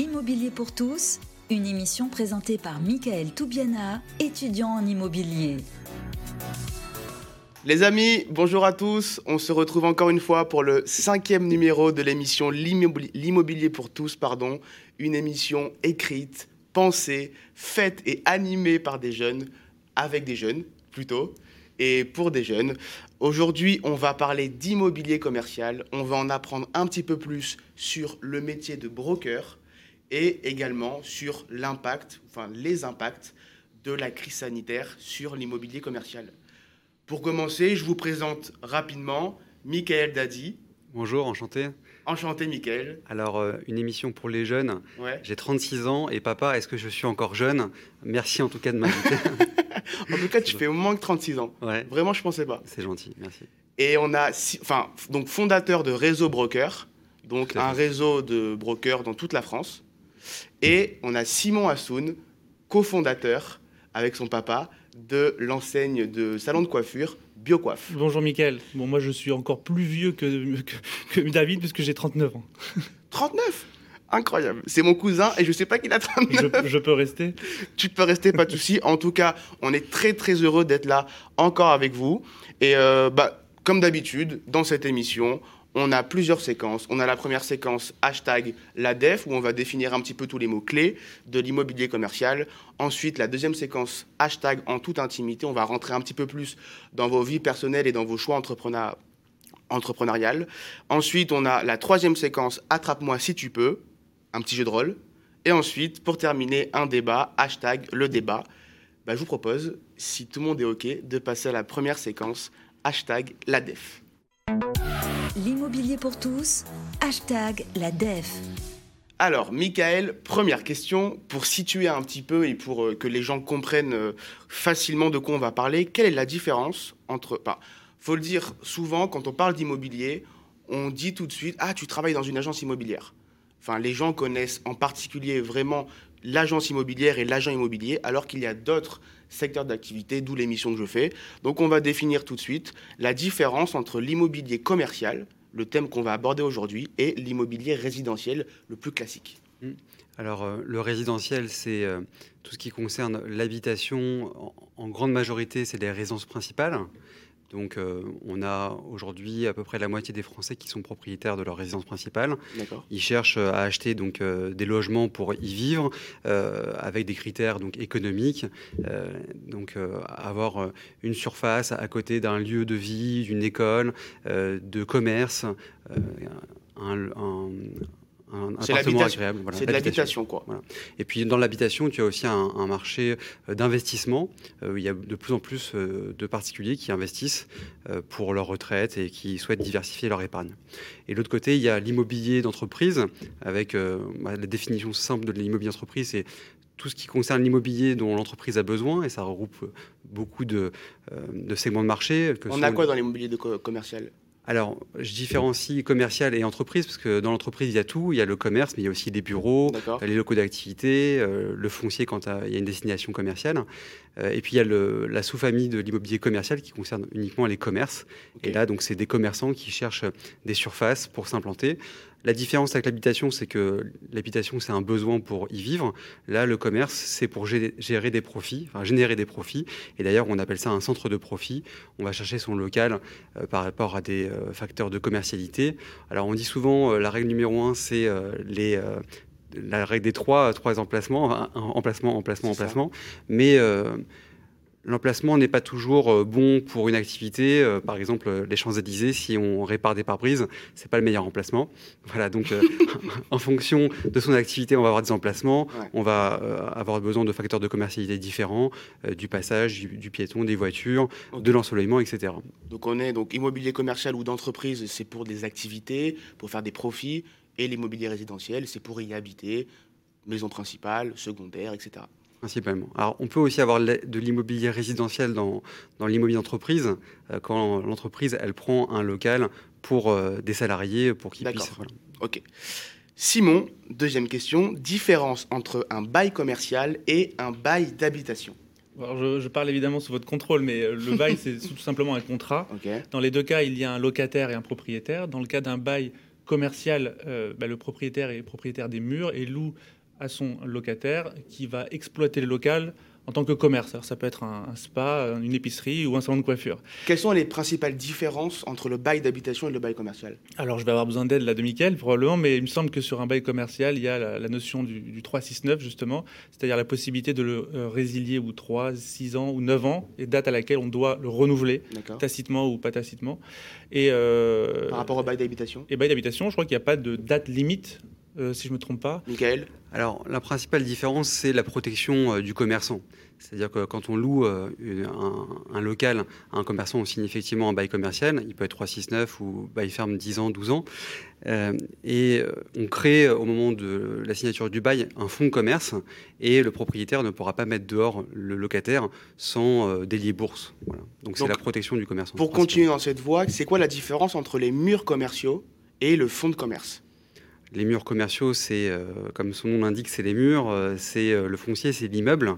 L'immobilier pour tous, une émission présentée par Michael Toubiana, étudiant en immobilier. Les amis, bonjour à tous. On se retrouve encore une fois pour le cinquième numéro de l'émission L'immobilier pour tous, pardon, une émission écrite, pensée, faite et animée par des jeunes, avec des jeunes plutôt, et pour des jeunes. Aujourd'hui, on va parler d'immobilier commercial. On va en apprendre un petit peu plus sur le métier de broker et également sur l'impact, enfin les impacts de la crise sanitaire sur l'immobilier commercial. Pour commencer, je vous présente rapidement Michael Dadi. Bonjour, enchanté. Enchanté, Michael. Alors, euh, une émission pour les jeunes. J'ai 36 ans et papa, est-ce que je suis encore jeune? Merci en tout cas de m'inviter. en tout cas, tu fais au moins que 36 ans. Ouais. Vraiment, je pensais pas. C'est gentil, merci. Et on a, enfin, donc fondateur de Réseau Broker, donc un réseau de brokers dans toute la France. Et on a Simon Assoun, cofondateur avec son papa de l'enseigne de salon de coiffure BioCoiffe. Bonjour Mickaël. Bon, moi je suis encore plus vieux que, que, David puisque j'ai 39 ans. 39 Incroyable. C'est mon cousin et je sais pas qu'il a 39. Je, peux rester? Tu peux rester, pas de souci. En tout cas, on est très très heureux d'être là encore avec vous. Et euh, bah, comme d'habitude, dans cette émission, on a plusieurs séquences. On a la première séquence hashtag la def où on va définir un petit peu tous les mots clés de l'immobilier commercial. Ensuite, la deuxième séquence hashtag en toute intimité. On va rentrer un petit peu plus dans vos vies personnelles et dans vos choix entrepreneuriales. Ensuite, on a la troisième séquence attrape-moi si tu peux, un petit jeu de rôle. Et ensuite, pour terminer, un débat hashtag le débat. Bah, je vous propose, si tout le monde est OK, de passer à la première séquence hashtag la def. L'immobilier pour tous, hashtag la DEF. Alors, Michael, première question, pour situer un petit peu et pour euh, que les gens comprennent euh, facilement de quoi on va parler, quelle est la différence entre... Il faut le dire souvent, quand on parle d'immobilier, on dit tout de suite, ah, tu travailles dans une agence immobilière. Enfin, les gens connaissent en particulier vraiment l'agence immobilière et l'agent immobilier, alors qu'il y a d'autres secteurs d'activité, d'où l'émission que je fais. Donc on va définir tout de suite la différence entre l'immobilier commercial, le thème qu'on va aborder aujourd'hui, et l'immobilier résidentiel, le plus classique. Mmh. Alors euh, le résidentiel, c'est euh, tout ce qui concerne l'habitation. En, en, grande majorité, c'est des résidences principales. Donc, euh, on a aujourd'hui à peu près la moitié des Français qui sont propriétaires de leur résidence principale. Ils cherchent euh, à acheter donc euh, des logements pour y vivre, avec des critères donc économiques. donc, avoir une surface à côté d'un lieu de vie, d'une école, de commerce, un, c'est agréable. c'est de l'habitation, quoi. Et puis dans l'habitation, tu as aussi un, marché euh, d'investissement. Euh, il y a de plus en plus euh, de particuliers qui investissent pour leur retraite et qui souhaitent diversifier leur épargne. Et de l'autre côté, il y a l'immobilier d'entreprise, avec bah, la définition simple de l'immobilier d'entreprise, c'est tout ce qui concerne l'immobilier dont l'entreprise a besoin, et ça regroupe beaucoup de, segments de marché. On a quoi dans l'immobilier commercial? Alors, je différencie commercial et entreprise parce que dans l'entreprise, il y a tout. Il y a le commerce, mais il y a aussi des bureaux, les locaux d'activité, euh, le foncier quand il y a une destination commerciale. Euh, et puis, il y a la sous-famille de l'immobilier commercial qui concerne uniquement les commerces. Et là, donc, c'est des commerçants qui cherchent des surfaces pour s'implanter. La différence avec l'habitation, c'est que l'habitation, c'est un besoin pour y vivre. Là, le commerce, c'est pour gérer des profits, enfin, générer des profits. Et d'ailleurs, on appelle ça un centre de profit. On va chercher son local euh, par rapport à des euh, facteurs de commercialité. Alors, on dit souvent, euh, la règle numéro un, c'est les la règle des trois, trois emplacements, emplacement, emplacement, emplacement. Mais L'emplacement n'est pas toujours euh, bon pour une activité. Euh, par exemple, euh, les Champs-Élysées, si on répare des pare-brises, c'est pas le meilleur emplacement. Voilà, donc en fonction de son activité, on va avoir des emplacements, on va avoir besoin de facteurs de commercialité différents, du passage, du, piéton, des voitures, de l'ensoleillement, etc. Donc on est donc immobilier commercial ou d'entreprise, c'est pour des activités, pour faire des profits, et l'immobilier résidentiel, c'est pour y habiter, maison principale, secondaire, etc principalement. Alors, on peut aussi avoir de l'immobilier résidentiel dans, dans l'immobilier d'entreprise, euh, quand l'entreprise, elle prend un local pour euh, des salariés, pour qu'ils puissent... Voilà. Ok. Simon, deuxième question, différence entre un bail commercial et un bail d'habitation alors je, parle évidemment sous votre contrôle, mais euh, le bail, c'est tout simplement un contrat. Dans les deux cas, il y a un locataire et un propriétaire. Dans le cas d'un bail commercial, bah, le propriétaire est propriétaire des murs et loue à son locataire qui va exploiter le local en tant que commerce. ça peut être un, spa, une épicerie ou un salon de coiffure. Quelles sont les principales différences entre le bail d'habitation et le bail commercial? Alors, je vais avoir besoin d'aide là de Mickaël, probablement, mais il me semble que sur un bail commercial, il y a la, notion du, 369, justement, c'est-à-dire la possibilité de le euh, résilier ou 3, 6 ans ou 9 ans, et date à laquelle on doit le renouveler, tacitement ou pas tacitement. Et, euh, Par rapport au bail d'habitation? Et bail d'habitation, je crois qu'il n'y a pas de date limite euh, si je ne me trompe pas. Michael Alors, la principale différence, c'est la protection euh, du commerçant. C'est-à-dire que quand on loue euh, un, local à un commerçant, on signe effectivement un bail commercial. Il peut être 369 ou bail ferme 10 ans, 12 ans. et on crée, au moment de la signature du bail, un fonds de commerce. Et le propriétaire ne pourra pas mettre dehors le locataire sans délier bourse. Donc, c'est la protection du commerçant. Pour continuer dans cette voie, c'est quoi la différence entre les murs commerciaux et le fonds de commerce? Les murs commerciaux, c'est, euh, comme son nom l'indique, c'est les murs, euh, c'est euh, le foncier, c'est l'immeuble.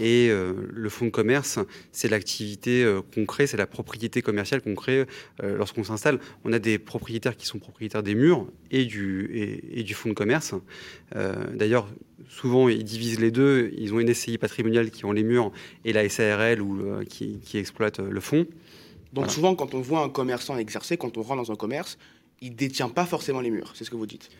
Et le fonds de commerce, c'est l'activité qu'on crée, c'est la propriété commerciale qu'on crée lorsqu'on s'installe. On a des propriétaires qui sont propriétaires des murs et du, et, du fonds de commerce. D'ailleurs, souvent, ils divisent les deux. Ils ont une SCI patrimoniale qui ont les murs et la SARL ou, qui, qui, exploite le fonds. Donc souvent, quand on voit un commerçant exercer, quand on rentre dans un commerce, il ne détient pas forcément les murs, c'est ce que vous dites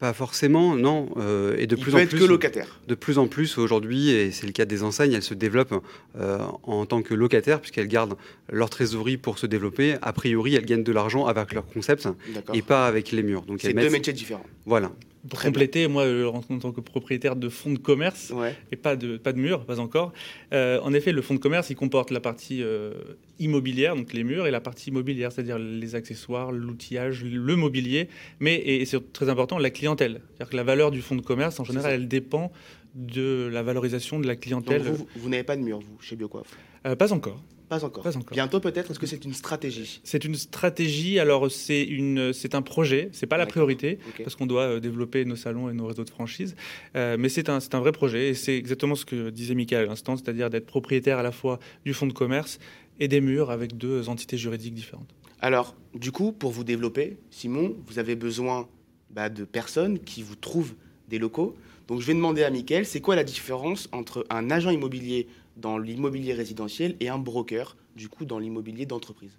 pas forcément, non. Euh, et de Il plus peut en être plus, que locataire. De plus en plus aujourd'hui, et c'est le cas des enseignes, elles se développent euh, en tant que locataires puisqu'elles gardent leur trésorerie pour se développer. A priori, elles gagnent de l'argent avec leur concept et pas avec les murs. Donc c'est deux métiers différents. Voilà. Pour compléter, moi, euh, en tant que propriétaire de fonds de commerce, et pas de, pas de murs, pas encore, euh, en effet, le fonds de commerce, il comporte la partie euh, immobilière, donc les murs, et la partie immobilière, c'est-à-dire les accessoires, l'outillage, le mobilier, mais, et, c'est très important, la clientèle. C'est-à-dire que la valeur du fonds de commerce, en général, elle dépend de la valorisation de la clientèle. vous, vous, n'avez pas de murs, vous, chez Biocoif Pas encore. Pas encore. Bientôt peut-être. Est-ce que c'est une stratégie C'est une stratégie. Alors c'est une, c'est un projet. C'est pas la priorité parce qu'on doit euh, développer nos salons et nos réseaux de franchise. Euh, mais c'est un, c'est un vrai projet et c'est exactement ce que disait Michael à l'instant, c'est-à-dire d'être propriétaire à la fois du fonds de commerce et des murs avec deux entités juridiques différentes. Alors du coup, pour vous développer, Simon, vous avez besoin bah, de personnes qui vous trouvent des locaux. Donc je vais demander à Michael, c'est quoi la différence entre un agent immobilier dans l'immobilier résidentiel et un broker, du coup, dans l'immobilier d'entreprise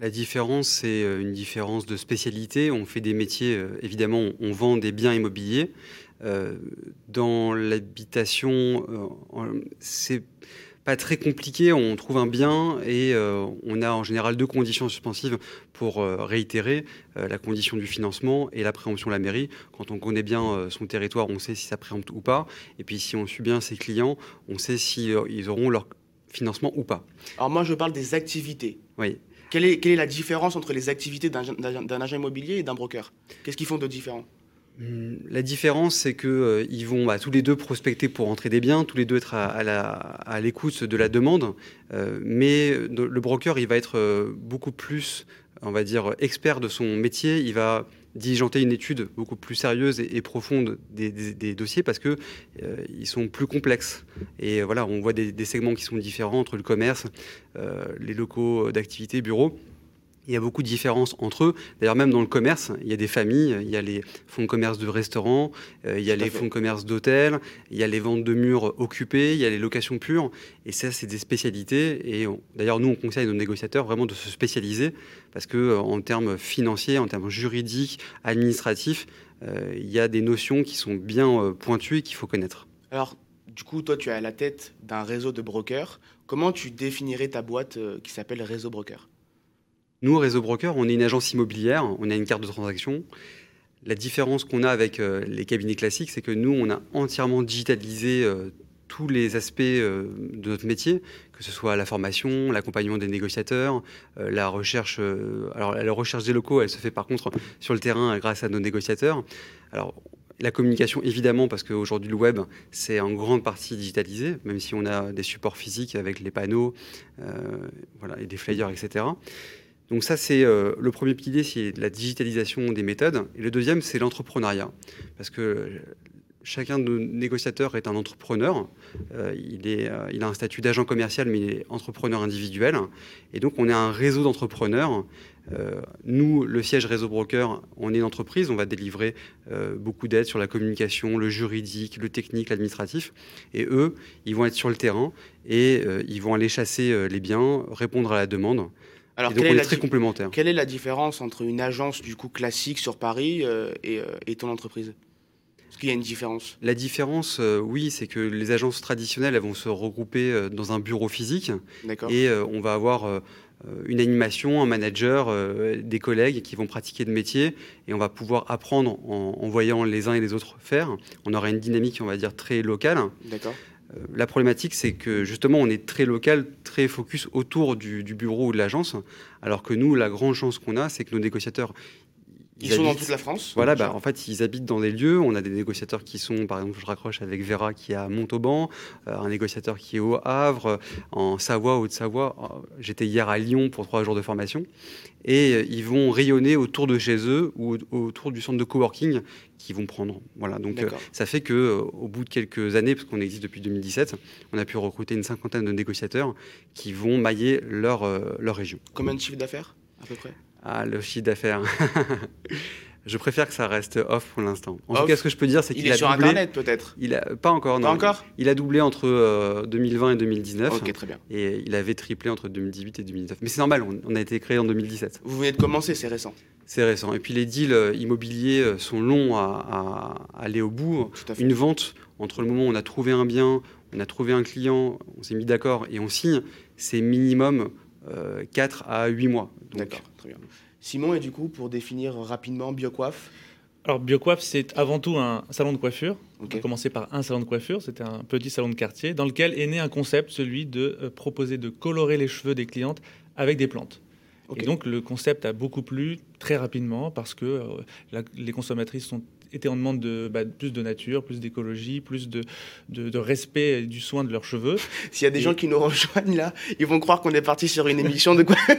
la différence, c'est euh, une différence de spécialité. On fait des métiers, euh, évidemment, on vend des biens immobiliers. Euh, dans l'habitation, c'est pas très compliqué. On trouve un bien et euh, on a en général deux conditions suspensives pour euh, réitérer euh, la condition du financement et la préemption de la mairie. Quand on connaît bien son territoire, on sait si ça préempte ou pas. Et puis si on suit bien ses clients, on sait si ils auront leur financement ou pas. Alors moi, je parle des activités. Oui. Quelle est, quelle est la différence entre les activités d'un agent immobilier et d'un broker? Qu'est-ce qu'ils font de différent? La différence, c'est qu'ils euh, vont bah, tous les deux prospecter pour entrer des biens, tous les deux être à, l'écoute de la demande, euh, mais le broker, il va être euh, beaucoup plus, on va dire, expert de son métier. Il va diligenter une étude beaucoup plus sérieuse et, profonde des, dossiers parce que ils sont plus complexes. Et voilà, on voit des, segments qui sont différents entre le commerce, les locaux d'activité, bureaux. Il y a beaucoup de différences entre eux. D'ailleurs, même dans le commerce, il y a des familles, il y a les fonds de commerce de restaurants, euh, il y a les fonds de commerce d'hôtels, il y a les ventes de murs occupés, il y a les locations pures. Et ça, c'est des spécialités. Et d'ailleurs, nous, on conseille à nos négociateurs vraiment de se spécialiser parce que, euh, en termes financiers, en termes juridiques, administratifs, euh, il y a des notions qui sont bien pointues et qu'il faut connaître. Alors, du coup, toi, tu es à la tête d'un réseau de brokers. Comment tu définirais ta boîte qui s'appelle Réseau Broker? Nous, Réseau Broker, on est une agence immobilière, on a une carte de transaction. La différence qu'on a avec euh, les cabinets classiques, c'est que nous, on a entièrement digitalisé euh, tous les aspects euh, de notre métier, que ce soit la formation, l'accompagnement des négociateurs, la recherche. alors, la recherche des locaux, elle se fait par contre sur le terrain grâce à nos négociateurs. Alors, la communication, évidemment, parce qu'aujourd'hui, le web, c'est en grande partie digitalisé, même si on a des supports physiques avec les panneaux voilà, et des flyers, etc. Donc ça, c'est euh, le premier pilier, c'est la digitalisation des méthodes. Et le deuxième, c'est l'entrepreneuriat. Parce que chacun de nos négociateurs est un entrepreneur. il, est, il a un statut d'agent commercial, mais il est entrepreneur individuel. Et donc, on est un réseau d'entrepreneurs euh, nous, le siège Réseau Broker, on est une entreprise, on va délivrer euh, beaucoup d'aides sur la communication, le juridique, le technique, l'administratif. Et eux, ils vont être sur le terrain et euh, ils vont aller chasser les biens, répondre à la demande. Alors, donc, on est, très complémentaires. Quelle est la différence entre une agence du coup classique sur Paris et, ton entreprise? Est-ce qu'il y a une différence? La différence, oui, c'est que les agences traditionnelles elles vont se regrouper dans un bureau physique. Et on va avoir euh, une animation, un manager, euh, des collègues qui vont pratiquer le métier et on va pouvoir apprendre en, voyant les uns et les autres faire. On aura une dynamique, on va dire, très locale. D'accord. Euh, la problématique, c'est que justement, on est très local, très focus autour du, du bureau ou de l'agence, alors que nous, la grande chance qu'on a, c'est que nos négociateurs, ils, sont dans toute la France Voilà, bah, en fait, ils habitent dans des lieux. On a des négociateurs qui sont, par exemple, je raccroche avec Vera qui est à Montauban, euh, un négociateur qui est au Havre, en Savoie, Haute-Savoie. Euh, j'étais hier à Lyon pour trois jours de formation. Et euh, ils vont rayonner autour de chez eux ou autour du centre de coworking qu'ils vont prendre. Voilà, donc ça fait que au bout de quelques années, parce qu'on existe depuis 2017, on a pu recruter une cinquantaine de négociateurs qui vont mailler leur, leur région. Combien de chiffre d'affaires à peu près? Ah, le chiffre d'affaires. je préfère que ça reste off pour l'instant. En tout cas, ce que je peux dire, c'est qu'il a sur Internet peut-être. Il a pas encore. Non. Pas encore. Il a doublé entre 2020 euh, et 2019. Ok, très bien. Et il avait triplé entre 2018 et 2019. Mais c'est normal. On, a été créé en 2017. Vous venez de commencer, c'est récent. C'est récent. Et puis les deals euh, immobiliers euh, sont longs à, aller au bout. Une vente entre le moment où on a trouvé un bien, on a trouvé un client, on s'est mis d'accord et on signe, c'est minimum 4 à 8 mois. D'accord, très bien. Simon, et du coup, pour définir rapidement BioCoiffe alors, BioCoiffe, c'est avant tout un salon de coiffure. On a commencé par un salon de coiffure, c'était un petit salon de quartier, dans lequel est né un concept, celui de euh, proposer de colorer les cheveux des clientes avec des plantes. Et donc, le concept a beaucoup plu très rapidement parce que euh, les consommatrices sont étaient en demande de bah, plus de nature, plus d'écologie, plus de, de, respect du soin de leurs cheveux. S'il y a des gens qui nous rejoignent là, ils vont croire qu'on est parti sur une émission de coiffure.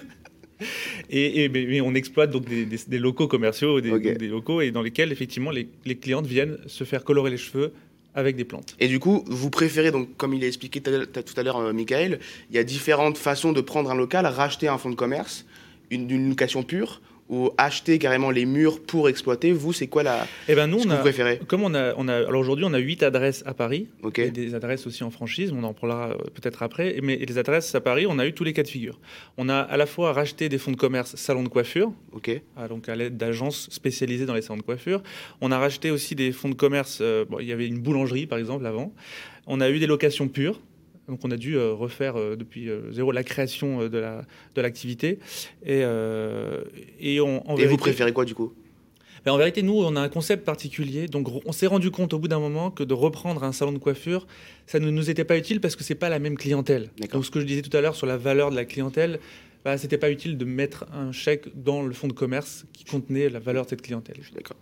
Et, mais, on exploite donc des, locaux commerciaux, des, locaux et dans lesquels effectivement les, clientes viennent se faire colorer les cheveux avec des plantes. Et du coup, vous préférez, donc, comme il a expliqué tout à l'heure, euh, Michael, il y a différentes façons de prendre un local, racheter un fonds de commerce, une, une location pure, ou acheter carrément les murs pour exploiter Vous, c'est quoi la eh ben nous, ce on que vous préférez Comme on a, on a, alors aujourd'hui, on a huit adresses à Paris, et des adresses aussi en franchise. On en parlera euh, peut-être après. Mais les adresses à Paris, on a eu tous les cas de figure. On a à la fois racheté des fonds de commerce salons de coiffure, ok, ah, donc à l'aide d'agences spécialisées dans les salons de coiffure. On a racheté aussi des fonds de commerce. Euh, il y avait une boulangerie par exemple avant. On a eu des locations pures. Donc on a dû euh, refaire euh, depuis euh, zéro la création de la de l'activité. Et, et, on, et vous préférez quoi du coup? Ben, en vérité, nous, on a un concept particulier. Donc, on s'est rendu compte au bout d'un moment que de reprendre un salon de coiffure, ça ne nous était pas utile parce que c'est pas la même clientèle. Donc, ce que je disais tout à l'heure sur la valeur de la clientèle, bah, c'était pas utile de mettre un chèque dans le fonds de commerce qui contenait la valeur de cette clientèle. Je suis d'accord.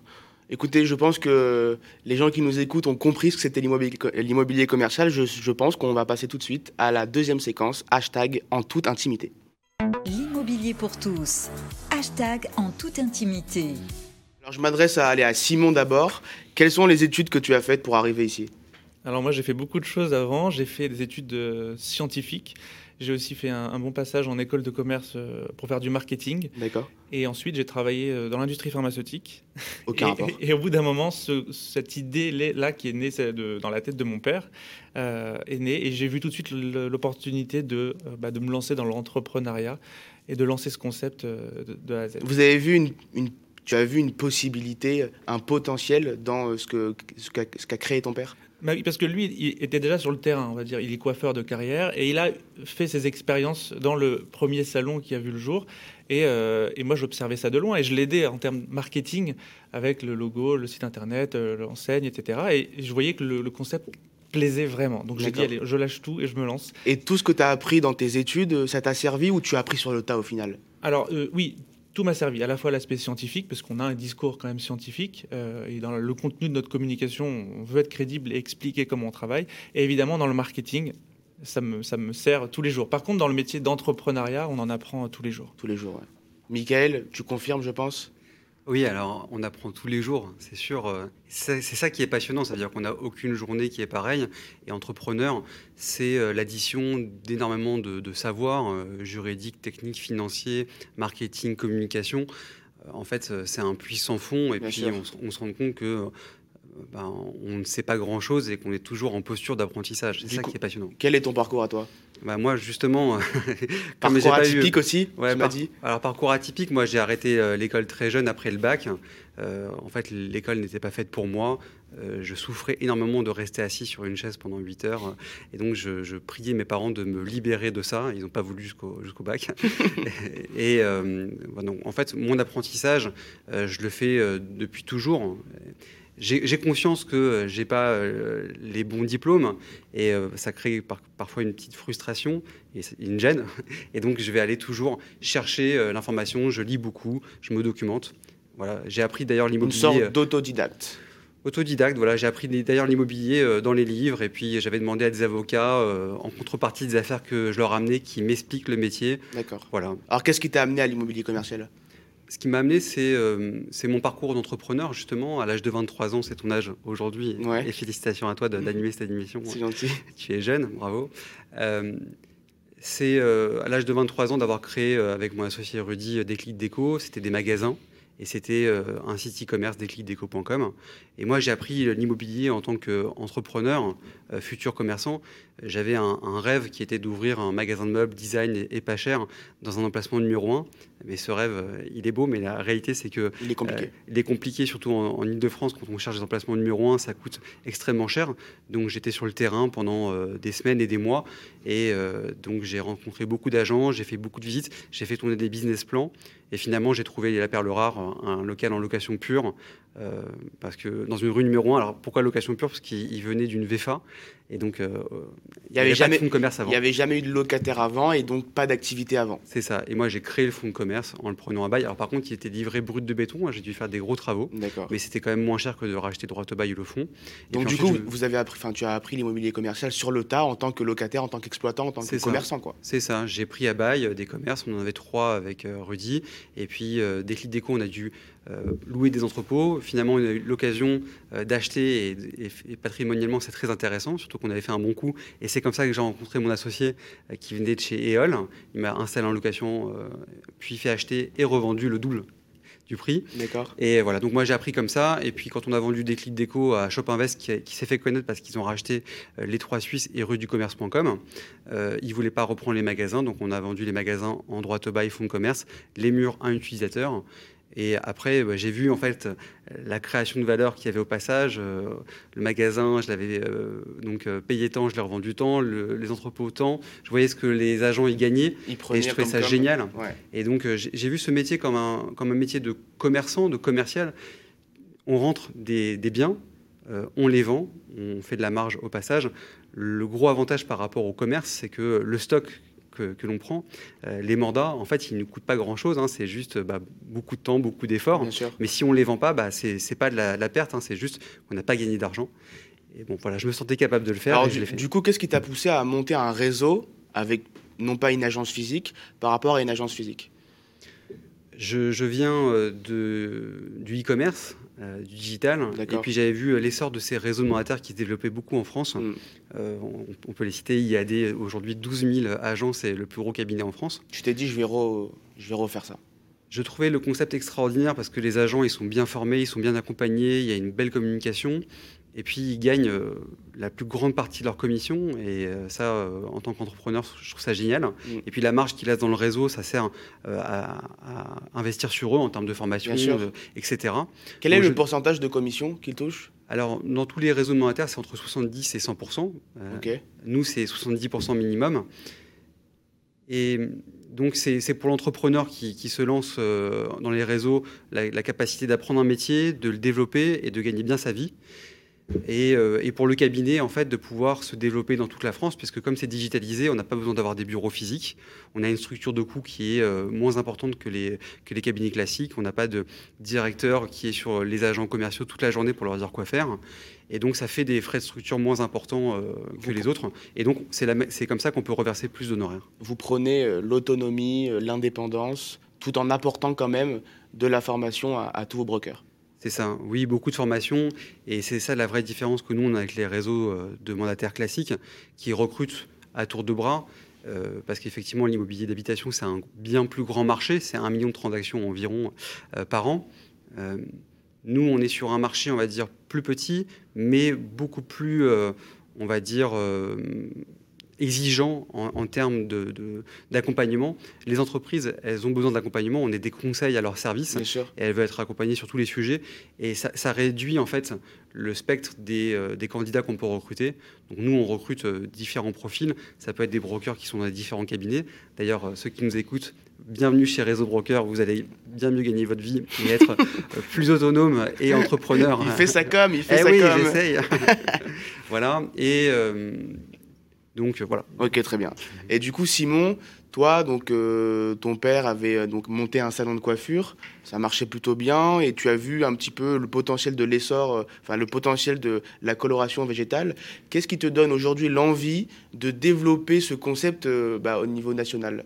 Écoutez, je pense que les gens qui nous écoutent ont compris ce que c'était l'immobilier commercial. Je, pense qu'on va passer tout de suite à la deuxième séquence, hashtag en toute intimité. L'immobilier pour tous, hashtag en toute intimité. Alors je m'adresse à, à Simon d'abord. Quelles sont les études que tu as faites pour arriver ici? Alors moi j'ai fait beaucoup de choses avant. J'ai fait des études euh, scientifiques. J'ai aussi fait un, bon passage en école de commerce euh, pour faire du marketing. D'accord. Et ensuite, j'ai travaillé euh, dans l'industrie pharmaceutique. Aucun et, rapport. Et, au bout d'un moment, cette idée-là qui est née dans la tête de mon père euh, est née. Et j'ai vu tout de suite l'opportunité de, bah, de me lancer dans l'entrepreneuriat et de lancer ce concept de, A à Z. Vous avez vu une, tu as vu une possibilité, un potentiel dans ce qu'a ce qu'a créé ton père? Bah parce que lui, il était déjà sur le terrain, on va dire. Il est coiffeur de carrière et il a fait ses expériences dans le premier salon qui a vu le jour. Et, euh, et moi, j'observais ça de loin et je l'aidais en termes marketing avec le logo, le site internet, euh, l'enseigne, etc. Et je voyais que le, concept plaisait vraiment. Donc j'ai dit, allez, je lâche tout et je me lance. Et tout ce que tu as appris dans tes études, ça t'a servi ou tu as appris sur le tas au final? Alors euh, oui, tout m'a servi, à la fois l'aspect scientifique, parce qu'on a un discours quand même scientifique, euh, et dans le contenu de notre communication, on veut être crédible et expliquer comment on travaille, et évidemment dans le marketing, ça me, ça me sert tous les jours. Par contre, dans le métier d'entrepreneuriat, on en apprend tous les jours. Tous les jours. Michael, tu confirmes, je pense? Oui, alors on apprend tous les jours, c'est sûr. Euh, c'est ça qui est passionnant, c'est-à-dire qu'on n'a aucune journée qui est pareille. Et entrepreneur, c'est euh, l'addition d'énormément de, savoirs euh, juridiques, techniques, financiers, marketing, communication. En fait, c'est un puissant fond. Et puis on, se rend compte que ben, on ne sait pas grand-chose et qu'on est toujours en posture d'apprentissage. C'est ça qui est passionnant. Quel est ton parcours à toi? Bah moi justement, parcours atypique aussi. Ouais, dit. Alors parcours atypique, moi j'ai arrêté euh, l'école très jeune après le bac. Euh, en fait, l'école n'était pas faite pour moi. Euh, je souffrais énormément de rester assis sur une chaise pendant 8 heures. Et donc, je, priais mes parents de me libérer de ça. Ils n'ont pas voulu jusqu'au bac. et en fait, mon apprentissage, je le fais depuis toujours j'ai conscience que euh, j'ai pas euh, les bons diplômes et euh, ça crée parfois une petite frustration et une gêne. Et donc je vais aller toujours chercher l'information. Je lis beaucoup, je me documente. Voilà, j'ai appris d'ailleurs l'immobilier. Une sorte d'autodidacte. Autodidacte, voilà, j'ai appris d'ailleurs l'immobilier dans les livres et puis j'avais demandé à des avocats en contrepartie des affaires que je leur amenais qui m'expliquent le métier. D'accord. Voilà. Alors qu'est-ce qui t'a amené à l'immobilier commercial? Ce qui m'a amené, euh, c'est mon parcours d'entrepreneur, justement. À l'âge de 23 ans, c'est ton âge aujourd'hui. Et félicitations à toi d'animer cette émission. C'est gentil. Tu es jeune, bravo. Euh, c'est euh, à l'âge de 23 ans d'avoir créé avec mon associé Rudy Déclic Déco. C'était des magasins et c'était un site e-commerce déclicdeco.com. Et moi, j'ai appris l'immobilier en tant qu'entrepreneur, futur commerçant. J'avais un, rêve qui était d'ouvrir un magasin de meubles design et, pas cher dans un emplacement numéro un. Mais ce rêve, euh, il est beau, mais la réalité, c'est que il est compliqué. il est compliqué, surtout en, Ile-de-France, quand on cherche des emplacements numéro un, ça coûte extrêmement cher. Donc j'étais sur le terrain pendant des semaines et des mois, et donc j'ai rencontré beaucoup d'agents, j'ai fait beaucoup de visites, j'ai fait tourner des business plans. Et finalement, j'ai trouvé la perle rare, un local en location pure, euh, parce que dans une rue numéro 1, alors pourquoi location pure? Parce qu'il venait d'une VFA. Et donc, euh, il n'y avait, jamais, de fonds de commerce avant. Il n'y avait jamais eu de locataire avant et donc pas d'activité avant. C'est ça. Et moi, j'ai créé le fonds de commerce en le prenant à bail. Alors, par contre, il était livré brut de béton. J'ai dû faire des gros travaux. Mais c'était quand même moins cher que de racheter droit au bail le fonds. donc, du coup, vous avez appris, tu as appris l'immobilier commercial sur le tas en tant que locataire, en tant qu'exploitant, en tant que commerçant. quoi. C'est ça. J'ai pris à bail euh, des commerces. On en avait trois avec Rudy. Et puis, des clics déco, on a dû louer des entrepôts. Finalement, on a eu l'occasion d'acheter et, patrimonialement, c'est très intéressant, surtout qu'on avait fait un bon coup. Et c'est comme ça que j'ai rencontré mon associé euh, qui venait de chez EOL. Il m'a installé en location, euh, puis fait acheter et revendu le double du prix. D'accord. Et voilà, donc moi j'ai appris comme ça. Et puis quand on a vendu des clics déco à Shop Invest, qui, s'est fait connaître parce qu'ils ont racheté euh, les trois Suisses et rue du commerce.com, euh, ils ne voulaient pas reprendre les magasins. Donc on a vendu les magasins en droit au bail, fonds de commerce, les murs à un utilisateur. Et après, bah, j'ai vu en fait la création de valeur qu'il y avait au passage. Euh, le magasin, je l'avais euh, donc euh, payé tant, je l'ai revendu tant, les entrepôts tant. Je voyais ce que les agents y gagnaient et je trouvais ça génial. Et donc j'ai vu ce métier comme un, comme un métier de commerçant, de commercial. On rentre des, des biens, on les vend, on fait de la marge au passage. Le gros avantage par rapport au commerce, c'est que le stock que, l'on prend, euh, les mandats, en fait, ils ne coûtent pas grand-chose. Hein. c'est juste bah, beaucoup de temps, beaucoup d'efforts. Mais si on ne les vend pas, bah, ce n'est pas de la, perte. Hein. c'est juste qu'on n'a pas gagné d'argent. Et bon, voilà, je me sentais capable de le faire. et du, fait. du coup, qu'est-ce qui t'a poussé à monter un réseau avec non pas une agence physique par rapport à une agence physique? Je, viens euh, de, du e-commerce. Euh, du digital. Et puis j'avais vu euh, l'essor de ces réseaux de mandataires qui se développaient beaucoup en France. Mm. Euh, on, peut les citer. Il y a aujourd'hui 12 000 agences et le plus gros cabinet en France. Tu t'es dit, je vais, je vais refaire ça. Je trouvais le concept extraordinaire parce que les agents, ils sont bien formés, ils sont bien accompagnés, il y a une belle communication. Et puis, ils gagnent euh, la plus grande partie de leur commission. Et euh, ça, euh, en tant qu'entrepreneur, je trouve ça génial. Mm. Et puis, la marge qu'ils laissent dans le réseau, ça sert à, investir sur eux en termes de formation, etc. Quel est le pourcentage de commission qu'ils touchent? Alors, dans tous les réseaux monétaires, c'est entre 70 et 100 Nous, c'est 70% minimum. Et donc, c'est pour l'entrepreneur qui, se lance dans les réseaux la, la capacité d'apprendre un métier, de le développer et de gagner bien sa vie. Euh, et, pour le cabinet, en fait, de pouvoir se développer dans toute la France, puisque comme c'est digitalisé, on n'a pas besoin d'avoir des bureaux physiques. On a une structure de coût qui est euh, moins importante que les, que les cabinets classiques. On n'a pas de directeur qui est sur les agents commerciaux toute la journée pour leur dire quoi faire. Et donc, ça fait des frais de structure moins importants euh, que les autres. Et donc, c'est comme ça qu'on peut reverser plus d'honoraires. Vous prenez l'autonomie, l'indépendance, tout en apportant quand même de la formation à, tous vos brokers. C'est ça, oui, beaucoup de formations. Et c'est ça la vraie différence que nous, on a avec les réseaux euh, de mandataires classiques qui recrutent à tour de bras. Euh, parce qu'effectivement, l'immobilier d'habitation, c'est un bien plus grand marché. C'est un million de transactions environ euh, par an. nous, on est sur un marché, on va dire, plus petit, mais beaucoup plus, on va dire, exigeant en, termes d'accompagnement. De, les entreprises, elles ont besoin d'accompagnement. On est des conseils à leur service. Et elles veulent être accompagnées sur tous les sujets. Et ça, réduit en fait le spectre euh, des, candidats qu'on peut recruter. Donc nous, on recrute euh, différents profils. Ça peut être des brokers qui sont dans différents cabinets. D'ailleurs, euh, ceux qui nous écoutent, bienvenue chez Réseau Broker. Vous allez bien mieux gagner votre vie et être plus autonome et entrepreneur. Il fait ça comme, il fait eh ça oui, j'essaye. voilà. Et donc euh, voilà. Ok, très bien. Et du coup, Simon, toi, donc euh, ton père avait euh, donc monté un salon de coiffure, ça marchait plutôt bien, et tu as vu un petit peu le potentiel de l'essor, enfin le potentiel de la coloration végétale. Qu'est-ce qui te donne aujourd'hui l'envie de développer ce concept bah, au niveau national?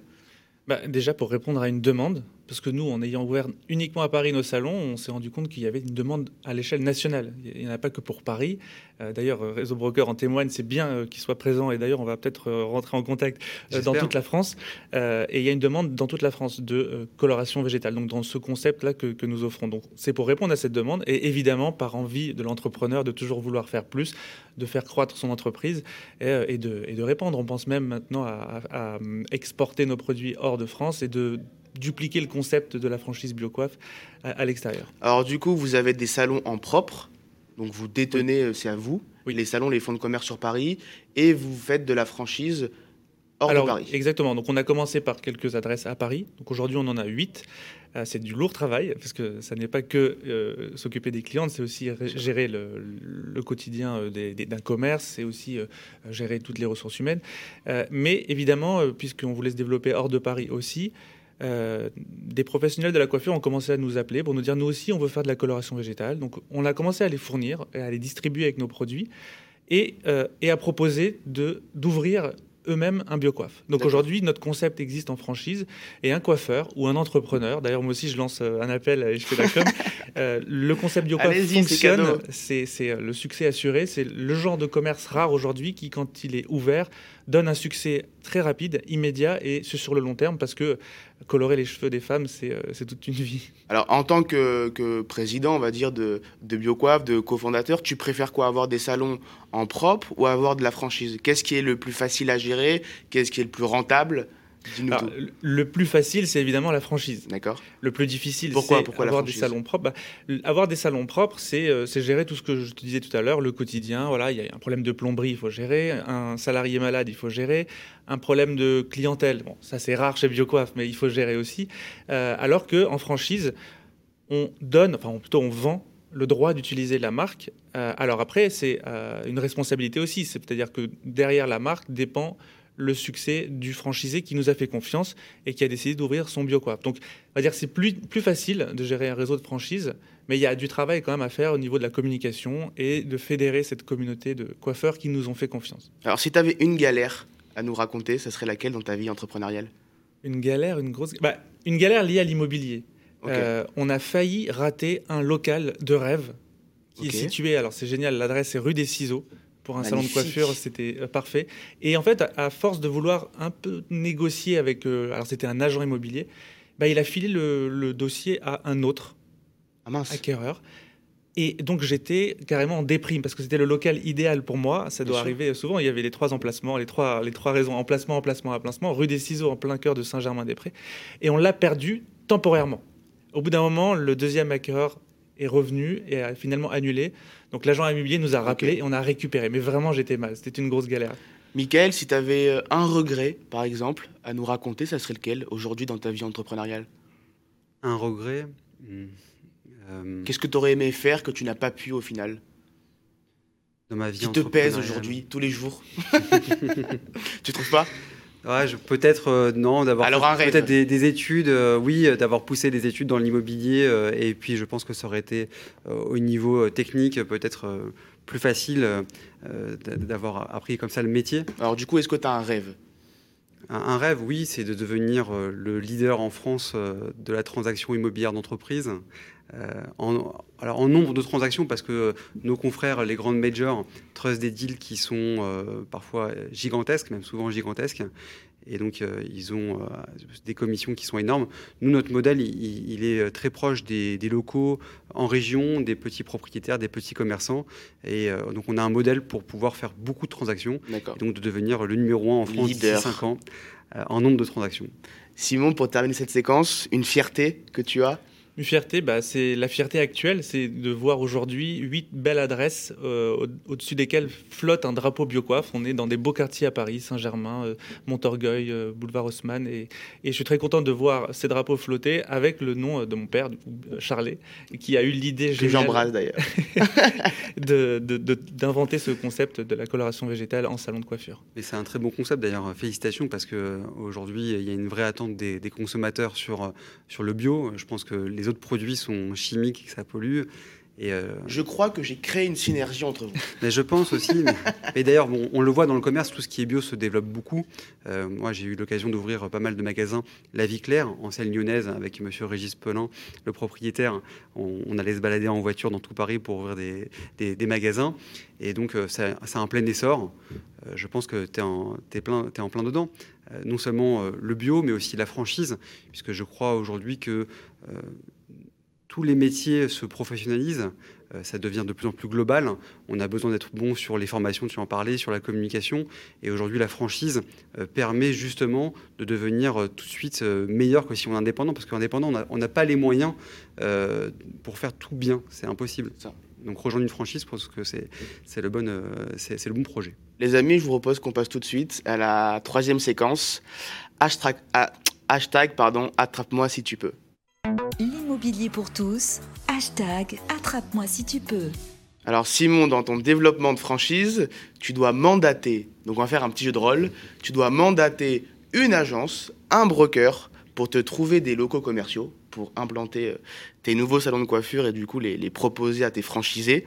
Bah, Déjà pour répondre à une demande, parce que nous, en ayant ouvert uniquement à Paris nos salons, on s'est rendu compte qu'il y avait une demande à l'échelle nationale. Il n'y en a pas que pour Paris. Euh, d'ailleurs, euh, Réseau Broker en témoigne, c'est bien euh, qu'il soit présent. Et d'ailleurs, on va peut-être rentrer en contact dans toute la France. et il y a une demande dans toute la France de coloration végétale. Donc, dans ce concept-là que, que, nous offrons. Donc, c'est pour répondre à cette demande. Et évidemment, par envie de l'entrepreneur de toujours vouloir faire plus, de faire croître son entreprise et, de, et de, répandre. On pense même maintenant à, à exporter nos produits hors de France et de dupliquer le concept de la franchise BioCoiffe à, l'extérieur. Alors du coup, vous avez des salons en propre, donc vous détenez, euh, c'est à vous, les salons, les fonds de commerce sur Paris, et vous faites de la franchise hors de Paris. Exactement, donc on a commencé par quelques adresses à Paris, donc aujourd'hui on en a huit. Euh, c'est du lourd travail, parce que ça n'est pas que euh, s'occuper des clients, c'est aussi gérer le, quotidien d'un commerce, c'est aussi gérer toutes les ressources humaines. mais évidemment, puisqu'on voulait se développer hors de Paris aussi, euh, des professionnels de la coiffure ont commencé à nous appeler pour nous dire nous aussi on veut faire de la coloration végétale. Donc on a commencé à les fournir à les distribuer avec nos produits et, euh, et à proposer d'ouvrir eux-mêmes un biocoiffe. Donc aujourd'hui, notre concept existe en franchise et un coiffeur ou un entrepreneur, d'ailleurs moi aussi je lance euh, un appel et je fais la com, le concept biocoiffe fonctionne, c'est le succès assuré, c'est le genre de commerce rare aujourd'hui qui quand il est ouvert donne un succès très rapide, immédiat et sur le long terme parce que colorer les cheveux des femmes, c'est euh, toute une vie. Alors, en tant que, président, on va dire, de, de BioQuaf, de cofondateur, tu préfères quoi? Avoir des salons en propre ou avoir de la franchise? Qu'est-ce qui est le plus facile à gérer? Qu'est-ce qui est le plus rentable? Le plus facile, c'est évidemment la franchise. D'accord. Le plus difficile, c'est avoir des salons propres. Bah, avoir des salons propres, euh, c'est gérer tout ce que je te disais tout à l'heure, le quotidien. Voilà, il y a un problème de plomberie, il faut gérer. Un salarié malade, il faut gérer. Un problème de clientèle, bon, ça c'est rare chez Biocoif, mais il faut gérer aussi. Euh, alors que en franchise, on donne, enfin plutôt on vend le droit d'utiliser la marque. Euh, alors après, c'est une responsabilité aussi. C'est-à-dire que derrière la marque dépend le succès du franchisé qui nous a fait confiance et qui a décidé d'ouvrir son biocoop. Donc, on va dire que c'est plus, plus facile de gérer un réseau de franchises, mais il y a du travail quand même à faire au niveau de la communication et de fédérer cette communauté de coiffeurs qui nous ont fait confiance. Alors, si tu avais une galère à nous raconter, ça serait laquelle dans ta vie entrepreneuriale? Une galère, une grosse. Bah, une galère liée à l'immobilier. Euh, on a failli rater un local de rêve qui est situé, alors c'est génial, l'adresse est rue des Ciseaux, pour un salon de coiffure, c'était euh, parfait. Et en fait, à, force de vouloir un peu négocier avec, euh, alors c'était un agent immobilier, bah, il a filé le, dossier à un autre ah acquéreur. Et donc j'étais carrément en déprime parce que c'était le local idéal pour moi. Ça doit arriver souvent. Il y avait les trois emplacements, les trois, les trois raisons emplacement, emplacement, emplacement. Rue des Ciseaux en plein cœur de Saint-Germain-des-Prés. Et on l'a perdu temporairement. Au bout d'un moment, le deuxième acquéreur est revenu et a finalement annulé. Donc l'agent immobilier nous a rappelé et on a récupéré. Mais vraiment, j'étais mal. C'était une grosse galère. Michael, si tu avais euh, un regret, par exemple, à nous raconter, ça serait lequel aujourd'hui dans ta vie entrepreneuriale? Un regret hmm. euh, Qu'est-ce que tu aurais aimé faire que tu n'as pas pu au final? Dans ma vie Qui te pèse aujourd'hui, tous les jours? Tu trouves pas? Ouais, peut-être euh, non, d'avoir peut-être des, études, euh, oui, euh, d'avoir poussé des études dans l'immobilier, et puis je pense que ça aurait été au niveau technique peut-être plus facile d'avoir appris comme ça le métier. Alors du coup, est-ce que tu as un rêve? Un, rêve, oui, c'est de devenir le leader en France de la transaction immobilière d'entreprise. En, alors en nombre de transactions, parce que nos confrères, les grandes majors, trust des deals qui sont parfois gigantesques, même souvent gigantesques, et donc, euh, ils ont euh, des commissions qui sont énormes. Nous, notre modèle, il, est très proche des, locaux en région, des petits propriétaires, des petits commerçants. Et euh, donc, on a un modèle pour pouvoir faire beaucoup de transactions. donc, de devenir le numéro un en France d'ici 5 ans en nombre de transactions. Simon, pour terminer cette séquence, une fierté que tu as une fierté, bah, c'est la fierté actuelle, c'est de voir aujourd'hui huit belles adresses euh, au-dessus desquelles flotte un drapeau Biocoiffe. On est dans des beaux quartiers à Paris, Saint-Germain, euh, Montorgueil, euh, Boulevard Haussmann, et, et, je suis très content de voir ces drapeaux flotter avec le nom de mon père, Charlet, qui a eu l'idée que j'embrasse d'ailleurs d'inventer ce concept de la coloration végétale en salon de coiffure. Et c'est un très bon concept d'ailleurs. Félicitations parce que aujourd'hui il y a une vraie attente des, des consommateurs sur sur le bio. Je pense que les les autres produits sont chimiques, que ça pollue. Et euh, Je crois que j'ai créé une synergie entre vous. Mais je pense aussi. Et d'ailleurs, bon, on le voit dans le commerce, tout ce qui est bio se développe beaucoup. Euh, moi, j'ai eu l'occasion d'ouvrir pas mal de magasins. La Vie Claire, en scène lyonnaise, avec Monsieur Régis Pelin, le propriétaire. On, allait se balader en voiture dans tout Paris pour ouvrir des, des, magasins. Et donc, euh, ça, a un plein essor. je pense que tu es, es, en plein dedans. non seulement le bio, mais aussi la franchise, puisque je crois aujourd'hui que tous les métiers se professionnalisent, euh, ça devient de plus en plus global. On a besoin d'être bon sur les formations, tu en parlais, sur la communication. Et aujourd'hui, la franchise euh, permet justement de devenir euh, tout de suite meilleur que si on est indépendant, parce qu'indépendant, on n'a pas les moyens pour faire tout bien. C'est impossible. Ça. Donc rejoindre une franchise, je pense que c'est le, bon, c'est le bon projet. Les amis, je vous propose qu'on passe tout de suite à la troisième séquence. Hashtag, hashtag pardon, attrape-moi si tu peux. L'immobilier pour tous, hashtag attrape-moi si tu peux. Alors Simon, dans ton développement de franchise, tu dois mandater, donc on va faire un petit jeu de rôle, tu dois mandater une agence, un broker, pour te trouver des locaux commerciaux, pour implanter euh, tes nouveaux salons de coiffure et du coup les, proposer à tes franchisés.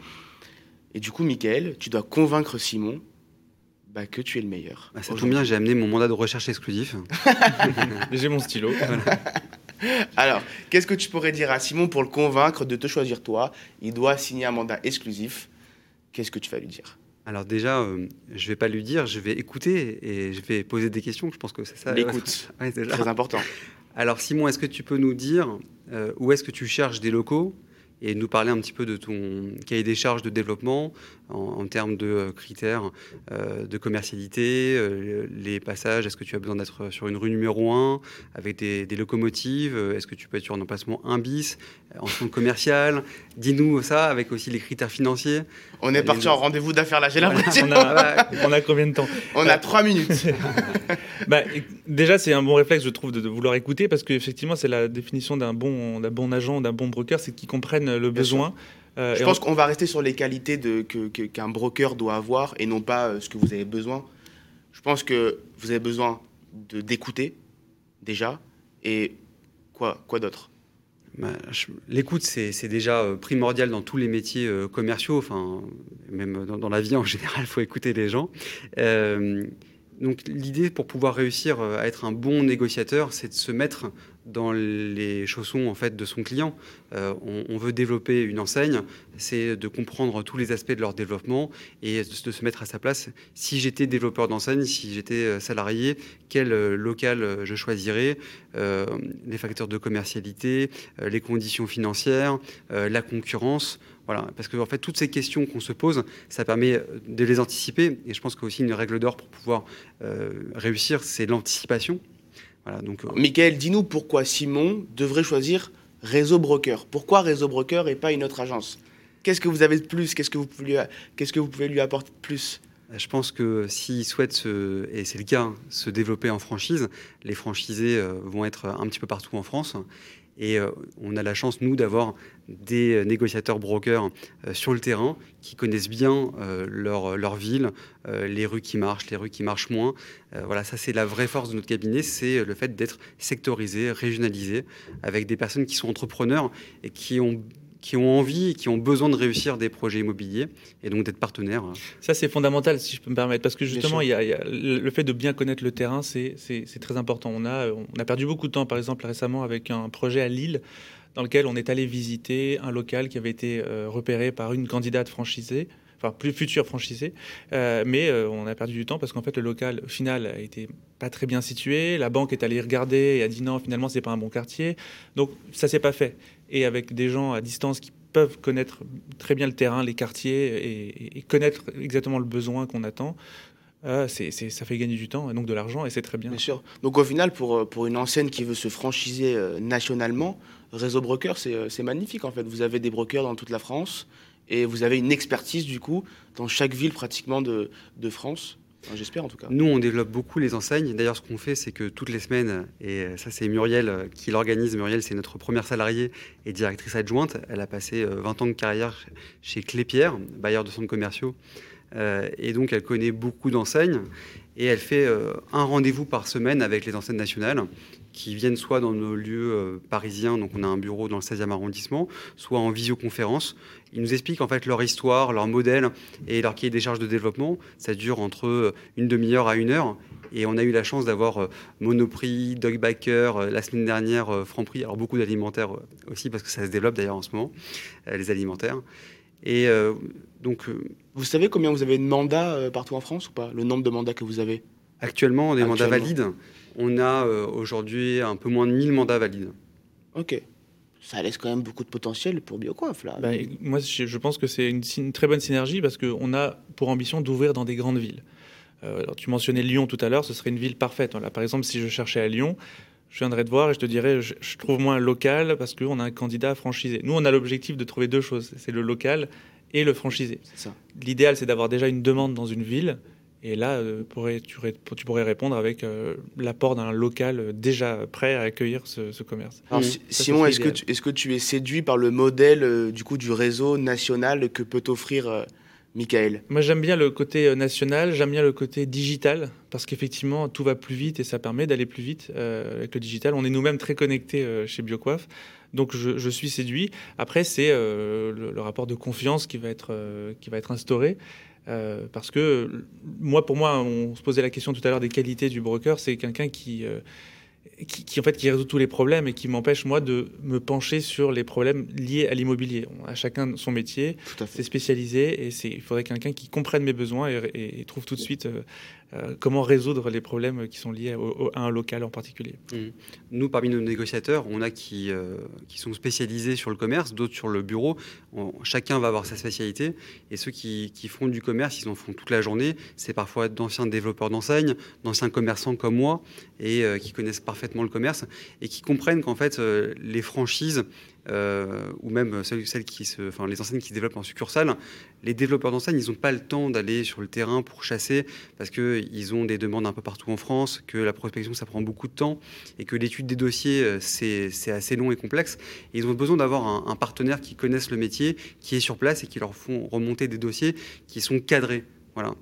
Et du coup, Michael, tu dois convaincre Simon bah, que tu es le meilleur. Bah, ça tombe bien, j'ai amené mon mandat de recherche exclusif. j'ai mon stylo. Alors, qu'est-ce que tu pourrais dire à Simon pour le convaincre de te choisir toi? Il doit signer un mandat exclusif. Qu'est-ce que tu vas lui dire? Alors déjà, euh, je vais pas lui dire, je vais écouter et je vais poser des questions. Je pense que c'est ça. L'écoute, très important. Alors Simon, est-ce que tu peux nous dire euh, où est-ce que tu cherches des locaux? Et nous parler un petit peu de ton cahier des charges de développement en, termes de euh, critères euh, de commercialité, euh, les passages, est-ce que tu as besoin d'être sur une rue numéro 1 avec des, locomotives, est-ce que tu peux être sur un emplacement 1 bis, en centre commercial? Dis-nous ça avec aussi les critères financiers. On est parti en rendez-vous d'affaires là, j'ai l'impression. On, a combien de temps? On a 3 minutes. bah, déjà, c'est un bon réflexe, je trouve, de, vouloir écouter parce qu'effectivement, c'est la définition d'un bon, bon agent, d'un bon broker, c'est qu'ils comprennent le besoin. Euh, je pense qu'on va rester sur les qualités de, qu'un broker doit avoir et non pas euh, ce que vous avez besoin. Je pense que vous avez besoin de, d'écouter déjà et quoi, quoi d'autre? Bah, L'écoute, c'est, déjà euh, primordial dans tous les métiers commerciaux, enfin, même dans, la vie en général, il faut écouter les gens. Donc l'idée pour pouvoir réussir à être un bon négociateur, c'est de se mettre dans les chaussons en fait de son client. Euh, on, veut développer une enseigne, c'est de comprendre tous les aspects de leur développement et de, se mettre à sa place. Si j'étais développeur d'enseigne, si j'étais euh, salarié, quel euh, local je choisirais, les facteurs de commercialité, les conditions financières, la concurrence. Voilà, parce que en fait, toutes ces questions qu'on se pose, ça permet de les anticiper. Et je pense qu'aussi une règle d'or pour pouvoir réussir, c'est l'anticipation. Donc, euh, Michael, dis-nous pourquoi Simon devrait choisir Réseau Broker. Pourquoi Réseau Broker et pas une autre agence? Qu'est-ce que vous avez de plus? Qu'est-ce que vous pouvez lui, qu'est-ce que vous pouvez lui apporter de plus? Euh, je pense que s'il souhaite, se, et c'est le cas, se développer en franchise, les franchisés euh, vont être un petit peu partout en France. Et euh, on a la chance, nous, d'avoir des négociateurs brokers euh, sur le terrain qui connaissent bien euh, leur, leur, ville, les rues qui marchent, les rues qui marchent moins. voilà, ça, c'est la vraie force de notre cabinet, c'est le fait d'être sectorisé, régionalisé, avec des personnes qui sont entrepreneurs et qui ont qui ont envie, qui ont besoin de réussir des projets immobiliers et donc d'être partenaires. Ça, c'est fondamental, si je peux me permettre, parce que justement, il y, a, le fait de bien connaître le terrain, c'est très important. On a, on a perdu beaucoup de temps, par exemple, récemment, avec un projet à Lille dans lequel on est allé visiter un local qui avait été euh, repéré par une candidate franchisée enfin plus futur franchisé. Euh, mais euh, on a perdu du temps parce qu'en fait le local final a été pas très bien situé. La banque est allée regarder et a dit non finalement c'est pas un bon quartier. Donc ça s'est pas fait. Et avec des gens à distance qui peuvent connaître très bien le terrain, les quartiers et, connaître exactement le besoin qu'on attend. Euh, c'est, ça fait gagner du temps et donc de l'argent et c'est très bien. Bien sûr. Donc au final, pour, pour une enseigne qui veut se franchiser nationalement, Réseau Broker, c'est, c'est magnifique en fait. Vous avez des brokers dans toute la France et vous avez une expertise du coup dans chaque ville pratiquement de, de France. J'espère en tout cas. Nous, on développe beaucoup les enseignes. D'ailleurs, ce qu'on fait, c'est que toutes les semaines, et ça c'est Muriel euh, qui l'organise, Muriel c'est notre première salariée et directrice adjointe, elle a passé 20 euh, ans de carrière chez Clépierre, bailleur de centres commerciaux, euh, et donc elle connaît beaucoup d'enseignes, et elle fait un rendez-vous par semaine avec les enseignes nationales qui viennent soit dans nos lieux euh, parisiens, donc on a un bureau dans le 16e arrondissement, soit en visioconférence. Ils nous expliquent en fait leur histoire, leur modèle et leur cahier des charges de développement. Ça dure entre euh, une demi-heure à une heure. Et on a eu la chance d'avoir euh, Monoprix, Dogbacker, la semaine dernière Franprix, alors beaucoup d'alimentaires aussi parce que ça se développe d'ailleurs en ce moment, les alimentaires. Et donc. Vous savez combien vous avez de mandats partout en France ou pas? Le nombre de mandats que vous avez? Actuellement, des mandats valides on a euh, aujourd'hui un peu moins de 1000 mandats valides. Ok. Ça laisse quand même beaucoup de potentiel pour BioCoif, là. Bah, moi, je pense que c'est une, très bonne synergie parce qu'on a pour ambition d'ouvrir dans des grandes villes. Euh, tu mentionnais Lyon tout à l'heure, ce serait une ville parfaite. Là, par exemple, si je cherchais à Lyon, je viendrais te voir et je te dirais, je, trouve moins local parce qu'on a un candidat franchisé. Nous, on a l'objectif de trouver deux choses, c'est le local et le franchisé. L'idéal, c'est d'avoir déjà une demande dans une ville et là, euh, tu, pourrais répondre avec euh, l'apport d'un local euh, déjà prêt à accueillir ce, commerce. Simon, est-ce que, tu, est que tu es séduit par le modèle du, coup, du réseau national que peut offrir Michael? Moi, j'aime bien le côté national, j'aime bien le côté digital, parce qu'effectivement, tout va plus vite et ça permet d'aller plus vite avec le digital. On est nous-mêmes très connectés chez BioQuaf. Donc je, suis séduit. Après, c'est le, rapport de confiance qui va être, qui va être instauré. Euh, parce que moi, pour moi, on se posait la question tout à l'heure des qualités du broker. C'est quelqu'un qui, euh, qui, en fait, qui résout tous les problèmes et qui m'empêche moi de me pencher sur les problèmes liés à l'immobilier. On a chacun son métier, c'est spécialisé et c'est il faudrait quelqu'un qui comprenne mes besoins et, trouve tout de suite euh, euh, comment résoudre les problèmes qui sont liés à un local en particulier? Mmh. Nous, parmi nos négociateurs, on a qui, euh, qui sont spécialisés sur le commerce, d'autres sur le bureau. chacun va avoir sa spécialité. Et ceux qui, qui, font du commerce, ils en font toute la journée. C'est parfois d'anciens développeurs d'enseignes, d'anciens commerçants comme moi, et euh, qui connaissent parfaitement le commerce, et qui comprennent qu'en fait, les franchises, euh, ou même celles, qui se, enfin, les enseignes qui se développent en succursale, les développeurs d'enseignes, ils n'ont pas le temps d'aller sur le terrain pour chasser parce qu'ils ont des demandes un peu partout en France, que la prospection, ça prend beaucoup de temps et que l'étude des dossiers, euh, c'est assez long et complexe. ils ont besoin d'avoir un, un, partenaire qui connaisse le métier, qui est sur place et qui leur font remonter des dossiers qui sont cadrés. Voilà.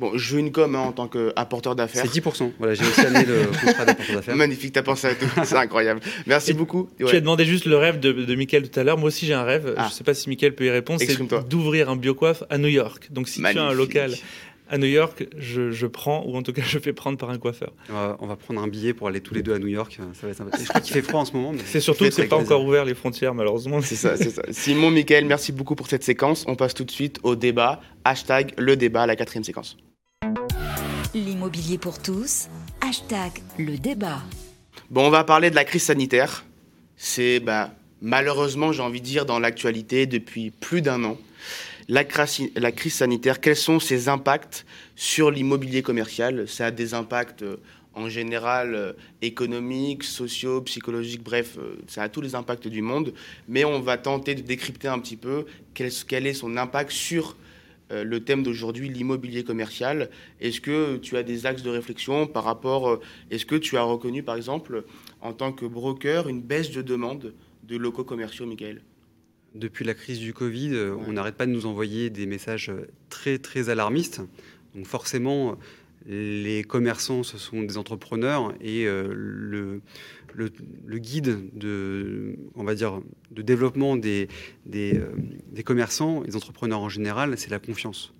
Bon, je joue une com hein, en tant qu'apporteur d'affaires. C'est 10%. Voilà, j'ai aussi amené le contrat d'apporteur d'affaires. Magnifique, t'as pensé à tout. C'est incroyable. Merci beaucoup. Tu as demandé juste le rêve de, de Mickaël tout à l'heure. Moi aussi, j'ai un rêve. Ah. Je ne sais pas si Mickaël peut y répondre. C'est d'ouvrir un biocoiffe à New York. Donc, si tu as un local à New York, je, prends, ou en tout cas, je fais prendre par un coiffeur. On va, prendre un billet pour aller tous les deux à New York. Ça va être Je crois qu'il fait froid en ce moment. C'est surtout que c'est pas encore ouvert les frontières, malheureusement. C'est ça, c'est ça. Simon, Mickaël, merci beaucoup pour cette séquence. On passe tout de suite au débat. Hashtag le débat, la quatrième séquence. L'immobilier pour tous, hashtag le débat. Bon, on va parler de la crise sanitaire. C'est bah, malheureusement, j'ai envie de dire, dans l'actualité depuis plus d'un an. La, crise sanitaire, quels sont ses impacts sur l'immobilier commercial? Ça a des impacts euh, en général euh, économiques, sociaux, psychologiques, bref, euh, ça a tous les impacts du monde. Mais on va tenter de décrypter un petit peu quel, est son impact sur le thème d'aujourd'hui, l'immobilier commercial. Est-ce que tu as des axes de réflexion par rapport, euh, est-ce que tu as reconnu par exemple en tant que broker une baisse de demande de locaux commerciaux, Michael? Depuis la crise du Covid, euh, on n'arrête pas de nous envoyer des messages très très alarmistes. Donc forcément, les commerçants, ce sont des entrepreneurs et le, le, guide de, on va dire, de développement des, des, commerçants, des entrepreneurs en général, c'est la confiance.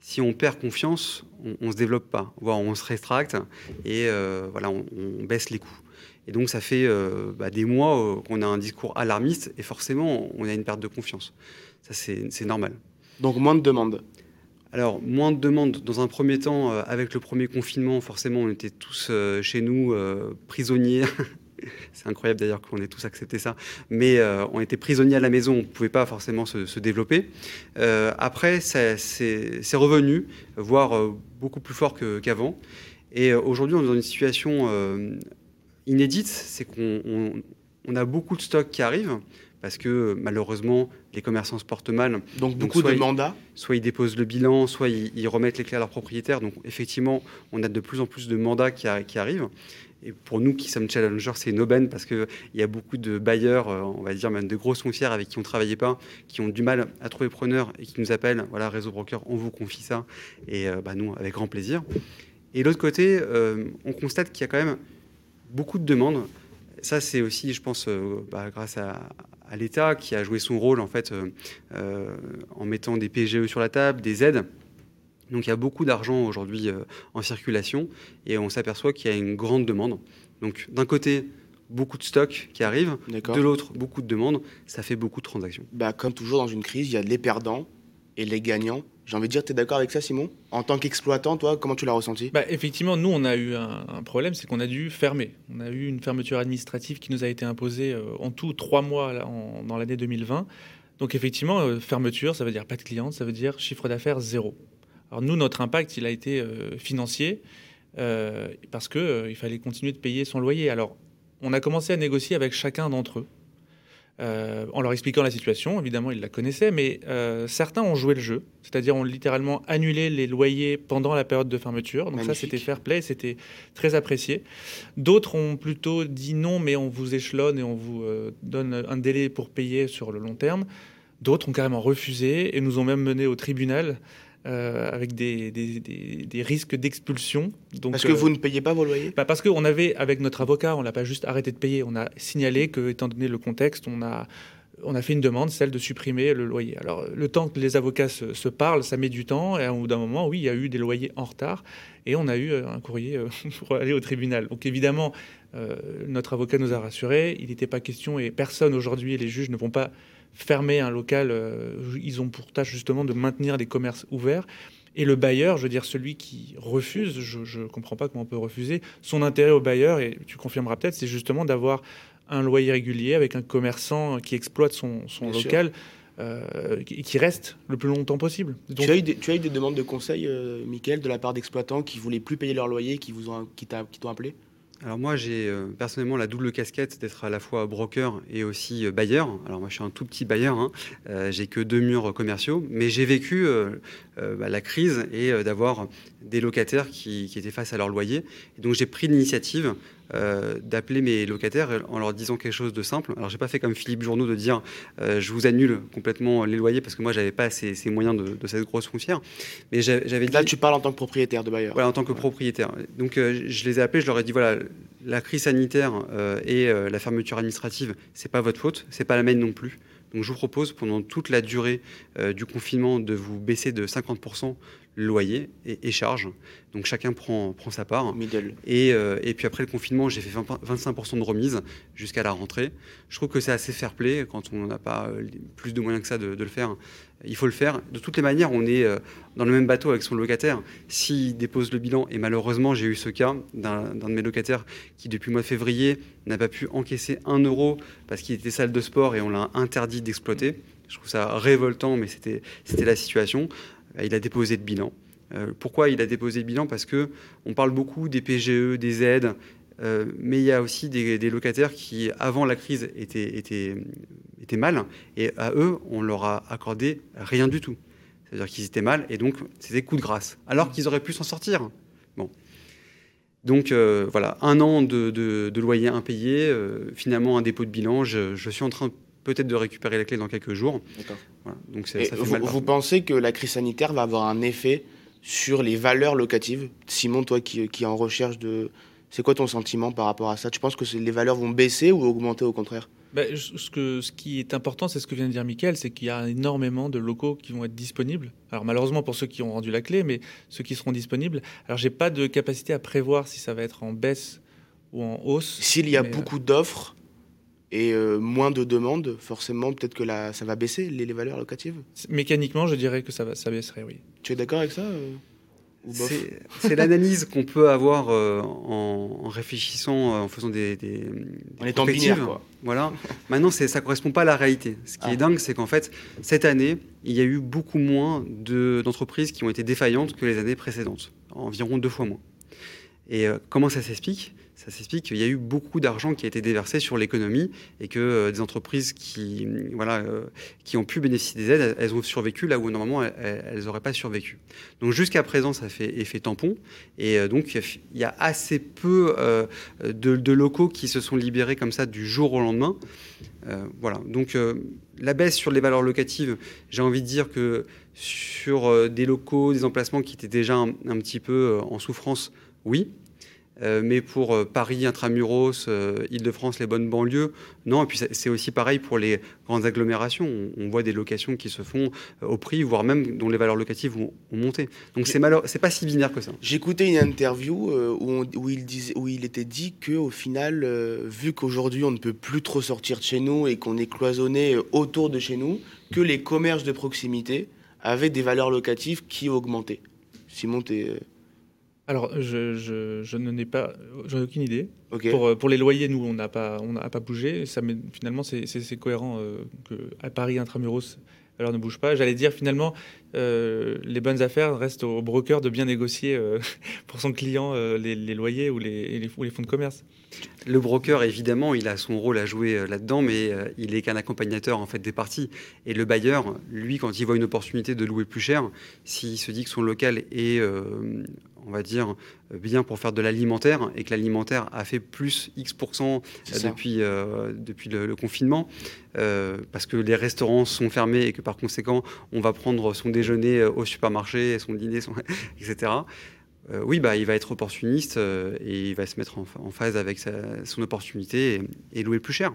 Si on perd confiance, on ne se développe pas, voire on se rétracte et voilà, on, baisse les coûts. Et donc, ça fait bah, des mois qu'on a un discours alarmiste et forcément, on a une perte de confiance. Ça, c'est normal. Donc, moins de demandes alors, moins de demandes. Dans un premier temps, euh, avec le premier confinement, forcément, on était tous euh, chez nous euh, prisonniers. C'est incroyable d'ailleurs qu'on ait tous accepté ça. Mais on était prisonniers à la maison, on ne pouvait pas forcément se, développer. après, c'est revenu, voire beaucoup plus fort qu'avant. Et aujourd'hui, on est dans une situation inédite, c'est qu'on a beaucoup de stocks qui arrivent parce que malheureusement, les commerçants se portent mal. Donc beaucoup de mandats Soit ils déposent le bilan, soit ils, remettent les clés à leurs propriétaires. Donc effectivement, on a de plus en plus de mandats qui, arrivent. Et pour nous qui sommes challengers, c'est une aubaine parce qu'il y a beaucoup de bailleurs, euh, on va dire même de grosses foncières avec qui on ne travaillait pas, qui ont du mal à trouver preneur et qui nous appellent, voilà, Réseau Broker, on vous confie ça. Et euh, bah, nous, avec grand plaisir. Et l'autre côté, euh, on constate qu'il y a quand même beaucoup de demandes. Ça, c'est aussi, je pense, bah, grâce à, à l'État qui a joué son rôle en fait euh, euh, en mettant des PGE sur la table, des aides. Donc il y a beaucoup d'argent aujourd'hui euh, en circulation et on s'aperçoit qu'il y a une grande demande. Donc d'un côté, beaucoup de stocks qui arrivent, de l'autre, beaucoup de demandes, ça fait beaucoup de transactions. Bah, comme toujours dans une crise, il y a les perdants et les gagnants. J'ai envie de dire, tu es d'accord avec ça, Simon? En tant qu'exploitant, toi, comment tu l'as ressenti? Bah, Effectivement, nous, on a eu un, problème, c'est qu'on a dû fermer. On a eu une fermeture administrative qui nous a été imposée euh, en tout trois mois dans l'année 2020. Donc, effectivement, euh, fermeture, ça veut dire pas de clients, ça veut dire chiffre d'affaires zéro. Alors, nous, notre impact, il a été euh, financier parce qu'il fallait continuer de payer son loyer. Alors, on a commencé à négocier avec chacun d'entre eux. Euh, en leur expliquant la situation. Évidemment, ils la connaissaient, mais euh, certains ont joué le jeu, c'est-à-dire ont littéralement annulé les loyers pendant la période de fermeture. Donc ça, c'était fair play, c'était très apprécié. D'autres ont plutôt dit non, mais on vous échelonne et on vous euh, donne un délai pour payer sur le long terme. D'autres ont carrément refusé et nous ont même menés au tribunal euh, avec des, des, risques d'expulsion. Parce que vous ne payez pas vos loyers bah Parce qu'on avait, avec notre avocat, on l'a pas juste arrêté de payer, on a signalé que, étant donné le contexte, on a, on a fait une demande, celle de supprimer le loyer. Alors, le temps que les avocats se, parlent, ça met du temps, et au bout d'un moment, oui, il y a eu des loyers en retard, et on a eu euh, un courrier euh, pour aller au tribunal. Donc, évidemment, notre avocat nous a rassurés, il n'était pas question, et personne aujourd'hui, les juges ne vont pas fermer un local, euh, ils ont pour tâche justement de maintenir des commerces ouverts. Et le bailleur, je veux dire celui qui refuse, je ne comprends pas comment on peut refuser, son intérêt au bailleur, et tu confirmeras peut-être, c'est justement d'avoir un loyer régulier avec un commerçant qui exploite son, local. Euh, qui reste le plus longtemps possible. tu, as eu des, tu as eu des demandes de conseil, euh, Mickaël, de la part d'exploitants qui voulaient plus payer leur loyer, qui vous ont, qui t'ont appelé? Alors moi, j'ai euh, personnellement la double casquette d'être à la fois broker et aussi euh, bailleur. Alors moi, je suis un tout petit bailleur. Hein. Euh, j'ai que deux murs commerciaux, mais j'ai vécu bah, la crise et d'avoir des locataires qui, étaient face à leur loyer. Et donc j'ai pris l'initiative euh, d'appeler mes locataires en leur disant quelque chose de simple. Alors, j'ai pas fait comme Philippe Journeau de dire euh, je vous annule complètement les loyers parce que moi, j'avais pas ces, moyens de, cette grosse foncière. Mais j'avais dit. Là, tu parles en tant que propriétaire de bailleur. Voilà, en tant que propriétaire. Donc, euh, je les ai appelés, je leur ai dit voilà, la crise sanitaire et la fermeture administrative, c'est pas votre faute, c'est pas la mienne non plus. Donc je vous propose pendant toute la durée du confinement de vous baisser de 50% loyer et, et charges. Donc chacun prend, prend sa part. Middle. Et, euh, et puis après le confinement, j'ai fait 25% de remise jusqu'à la rentrée. Je trouve que c'est assez fair play quand on n'a pas euh, plus de moyens que ça de, le faire. Il faut le faire. De toutes les manières, on est euh, dans le même bateau avec son locataire. S'il dépose le bilan, et malheureusement, j'ai eu ce cas d'un de mes locataires qui, depuis le mois de février, n'a pas pu encaisser un euro parce qu'il était salle de sport et on l'a interdit d'exploiter. Je trouve ça révoltant, mais c'était la situation. Euh, il a déposé le bilan. Euh, pourquoi il a déposé le bilan? Parce que on parle beaucoup des PGE, des aides, euh, mais il y a aussi des, locataires qui, avant la crise, étaient, mal, et à eux, on leur a accordé rien du tout. C'est-à-dire qu'ils étaient mal, et donc c'était coup de grâce, alors qu'ils auraient pu s'en sortir. Bon. Donc voilà, un an de, loyer impayé, finalement un dépôt de bilan. Je, je suis en train peut-être de récupérer la clé dans quelques jours. donc ça, vous, vous pensez que la crise sanitaire va avoir un effet sur les valeurs locatives? Simon, toi qui, qui es en recherche de... C'est quoi ton sentiment par rapport à ça? Tu penses que les valeurs vont baisser ou augmenter au contraire? Bah, ce, que, ce qui est important, c'est ce que vient de dire Mickaël, c'est qu'il y a énormément de locaux qui vont être disponibles. Alors malheureusement pour ceux qui ont rendu la clé, mais ceux qui seront disponibles. Alors j'ai pas de capacité à prévoir si ça va être en baisse ou en hausse. S'il y a beaucoup d'offres, et euh, moins de demandes, forcément, peut-être que là, ça va baisser les, valeurs locatives? Mécaniquement, je dirais que ça, va, ça baisserait, oui. Tu es d'accord avec ça euh, C'est l'analyse qu'on peut avoir euh, en, réfléchissant, en faisant des. des, en étant binaire, quoi. Voilà. Maintenant, ça ne correspond pas à la réalité. Ce qui est ah. dingue, c'est qu'en fait, cette année, il y a eu beaucoup moins d'entreprises qui ont été défaillantes que les années précédentes, environ deux fois moins. Et comment ça s'explique? Ça s'explique qu'il y a eu beaucoup d'argent qui a été déversé sur l'économie et que euh, des entreprises qui, voilà, euh, qui ont pu bénéficier des aides, elles ont survécu là où normalement elles n'auraient pas survécu. Donc jusqu'à présent, ça fait effet tampon. Et euh, donc il y a assez peu de, locaux qui se sont libérés comme ça du jour au lendemain. voilà. Donc la baisse sur les valeurs locatives, j'ai envie de dire que sur des locaux, des emplacements qui étaient déjà un petit peu en souffrance, oui. Euh, mais pour euh, Paris, Intramuros, euh, Île-de-France, les bonnes banlieues, non. Et puis c'est aussi pareil pour les grandes agglomérations. On, voit des locations qui se font au prix, voire même dont les valeurs locatives ont, monté. Donc c'est c'est pas si binaire que ça. J'écoutais une interview où, où, il disait, où il était dit que au final, vu qu'aujourd'hui on ne peut plus trop sortir de chez nous et qu'on est cloisonné autour de chez nous, que les commerces de proximité avaient des valeurs locatives qui augmentaient. Simon, tu es alors, je, je, je n'en ai pas, j'en ai aucune idée. Pour, euh, pour, les loyers, nous, on n'a pas, on n'a pas bougé. Ça, finalement, c'est cohérent euh, que à Paris intramuros, alors ne bouge pas. J'allais dire finalement, euh, les bonnes affaires restent au broker de bien négocier euh, pour son client euh, les, loyers ou les, les, fonds de commerce. Le broker, évidemment, il a son rôle à jouer là-dedans, mais il est qu'un accompagnateur en fait des parties. Et le bailleur, lui, quand il voit une opportunité de louer plus cher, s'il se dit que son local est on va dire, bien pour faire de l'alimentaire et que l'alimentaire a fait plus X% depuis, depuis le, confinement, parce que les restaurants sont fermés et que par conséquent, on va prendre son déjeuner euh, au supermarché, son dîner, son... etc. Euh, oui, bah, il va être opportuniste euh, et il va se mettre en, phase avec son opportunité et, louer plus cher.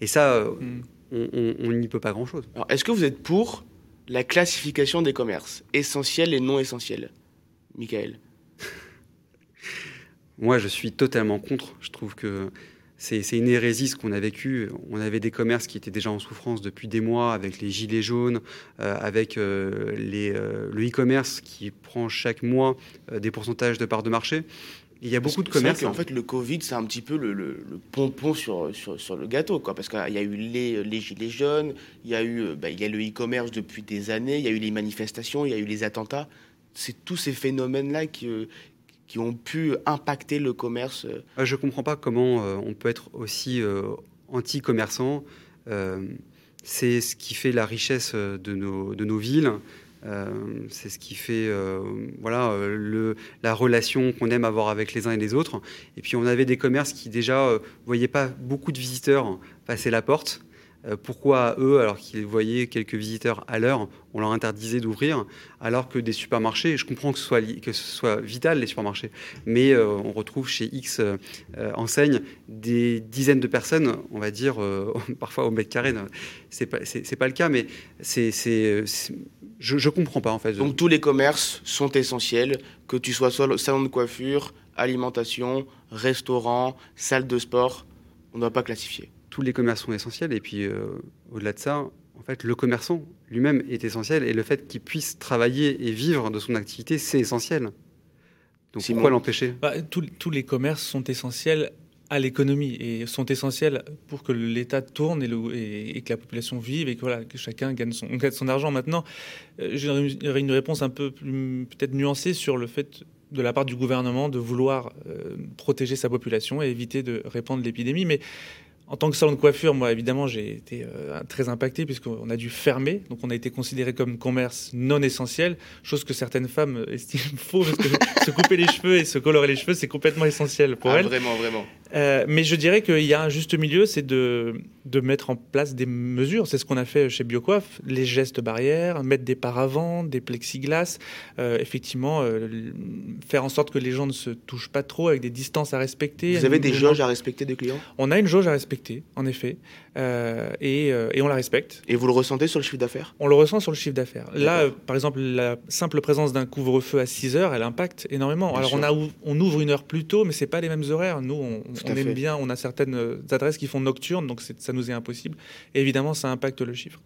Et ça, hmm. on n'y peut pas grand-chose. Est-ce que vous êtes pour la classification des commerces, essentiels et non essentiels? Michael Moi, je suis totalement contre. Je trouve que c'est une hérésie ce qu'on a vécu. On avait des commerces qui étaient déjà en souffrance depuis des mois, avec les gilets jaunes, euh, avec euh, les, euh, le e-commerce qui prend chaque mois des pourcentages de parts de marché. il y a beaucoup de commerces. En fait, le Covid, c'est un petit peu le, le, pompon sur, sur, sur, le gâteau, quoi. Parce qu'il y a eu les, les gilets jaunes, il y a eu, bah, il y a le e-commerce depuis des années, il y a eu les manifestations, il y a eu les attentats. C'est tous ces phénomènes-là qui, qui ont pu impacter le commerce euh, Je ne comprends pas comment euh, on peut être aussi euh, anti-commerçant. c'est ce qui fait la richesse de nos, villes. c'est ce qui fait voilà, la relation qu'on aime avoir avec les uns et les autres. Et puis on avait des commerces qui déjà ne voyaient pas beaucoup de visiteurs passer la porte. Euh, pourquoi eux, alors qu'ils voyaient quelques visiteurs à l'heure, on leur interdisait d'ouvrir, alors que des supermarchés, je comprends que ce soit, vital les supermarchés, mais euh, on retrouve chez X euh, enseignes des dizaines de personnes, on va dire parfois au mètre carré. C'est pas, pas le cas, mais je, je comprends pas en fait. Donc tous les commerces sont essentiels, que tu sois salon de coiffure, alimentation, restaurant, salle de sport, on ne doit pas classifier tous les commerces sont essentiels. Et puis, euh, au-delà de ça, en fait, le commerçant lui-même est essentiel. Et le fait qu'il puisse travailler et vivre de son activité, c'est essentiel. Donc, pourquoi l'empêcher? Bah, tous, les commerces sont essentiels à l'économie et sont essentiels pour que l'État tourne et, et, que la population vive et que, voilà, que chacun gagne son, gagne son argent. Maintenant, euh, j'aurais une réponse un peu peut-être nuancée sur le fait de la part du gouvernement de vouloir euh, protéger sa population et éviter de répandre l'épidémie. Mais en tant que salon de coiffure, moi, évidemment, j'ai été euh, très impacté puisqu'on a dû fermer. Donc, on a été considéré comme commerce non essentiel, chose que certaines femmes estiment faux parce que se couper les cheveux et se colorer les cheveux, c'est complètement essentiel pour ah, elles. Vraiment, vraiment. Euh, mais je dirais qu'il y a un juste milieu, c'est de, de mettre en place des mesures. C'est ce qu'on a fait chez Biocoif, les gestes barrières, mettre des paravents, des plexiglas, euh, effectivement, euh, faire en sorte que les gens ne se touchent pas trop avec des distances à respecter. Vous avez des jauges à respecter des clients? On a une jauge à respecter, en effet, et, et, on la respecte. Et vous le ressentez sur le chiffre d'affaires? On le ressent sur le chiffre d'affaires. Là, par exemple, la simple présence d'un couvre-feu à 6 heures, elle impacte énormément. Alors on, a, on ouvre une heure plus tôt, mais c'est pas les mêmes horaires. Nous, on, on aime bien, on a certaines adresses qui font nocturne, donc ça nous est impossible. Et évidemment, ça impacte le chiffre.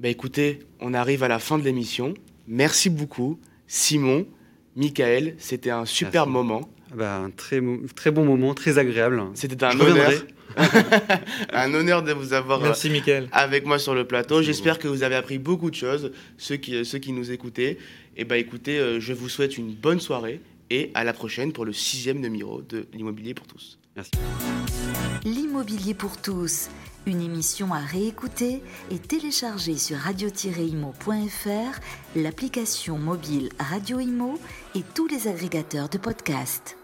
Bah écoutez, on arrive à la fin de l'émission. Merci beaucoup, Simon, Michael. C'était un super moment. Bah, un très, très bon moment, très agréable. C'était un honneur. un honneur de vous avoir Merci, avec moi sur le plateau. J'espère que vous avez appris beaucoup de choses, ceux qui, ceux qui nous écoutaient. Et bah écoutez, euh, je vous souhaite une bonne soirée et à la prochaine pour le sixième numéro de l'immobilier pour tous. Merci. L'immobilier pour tous, une émission à réécouter et télécharger sur radio-imo.fr, l'application mobile Radio Imo et tous les agrégateurs de podcasts.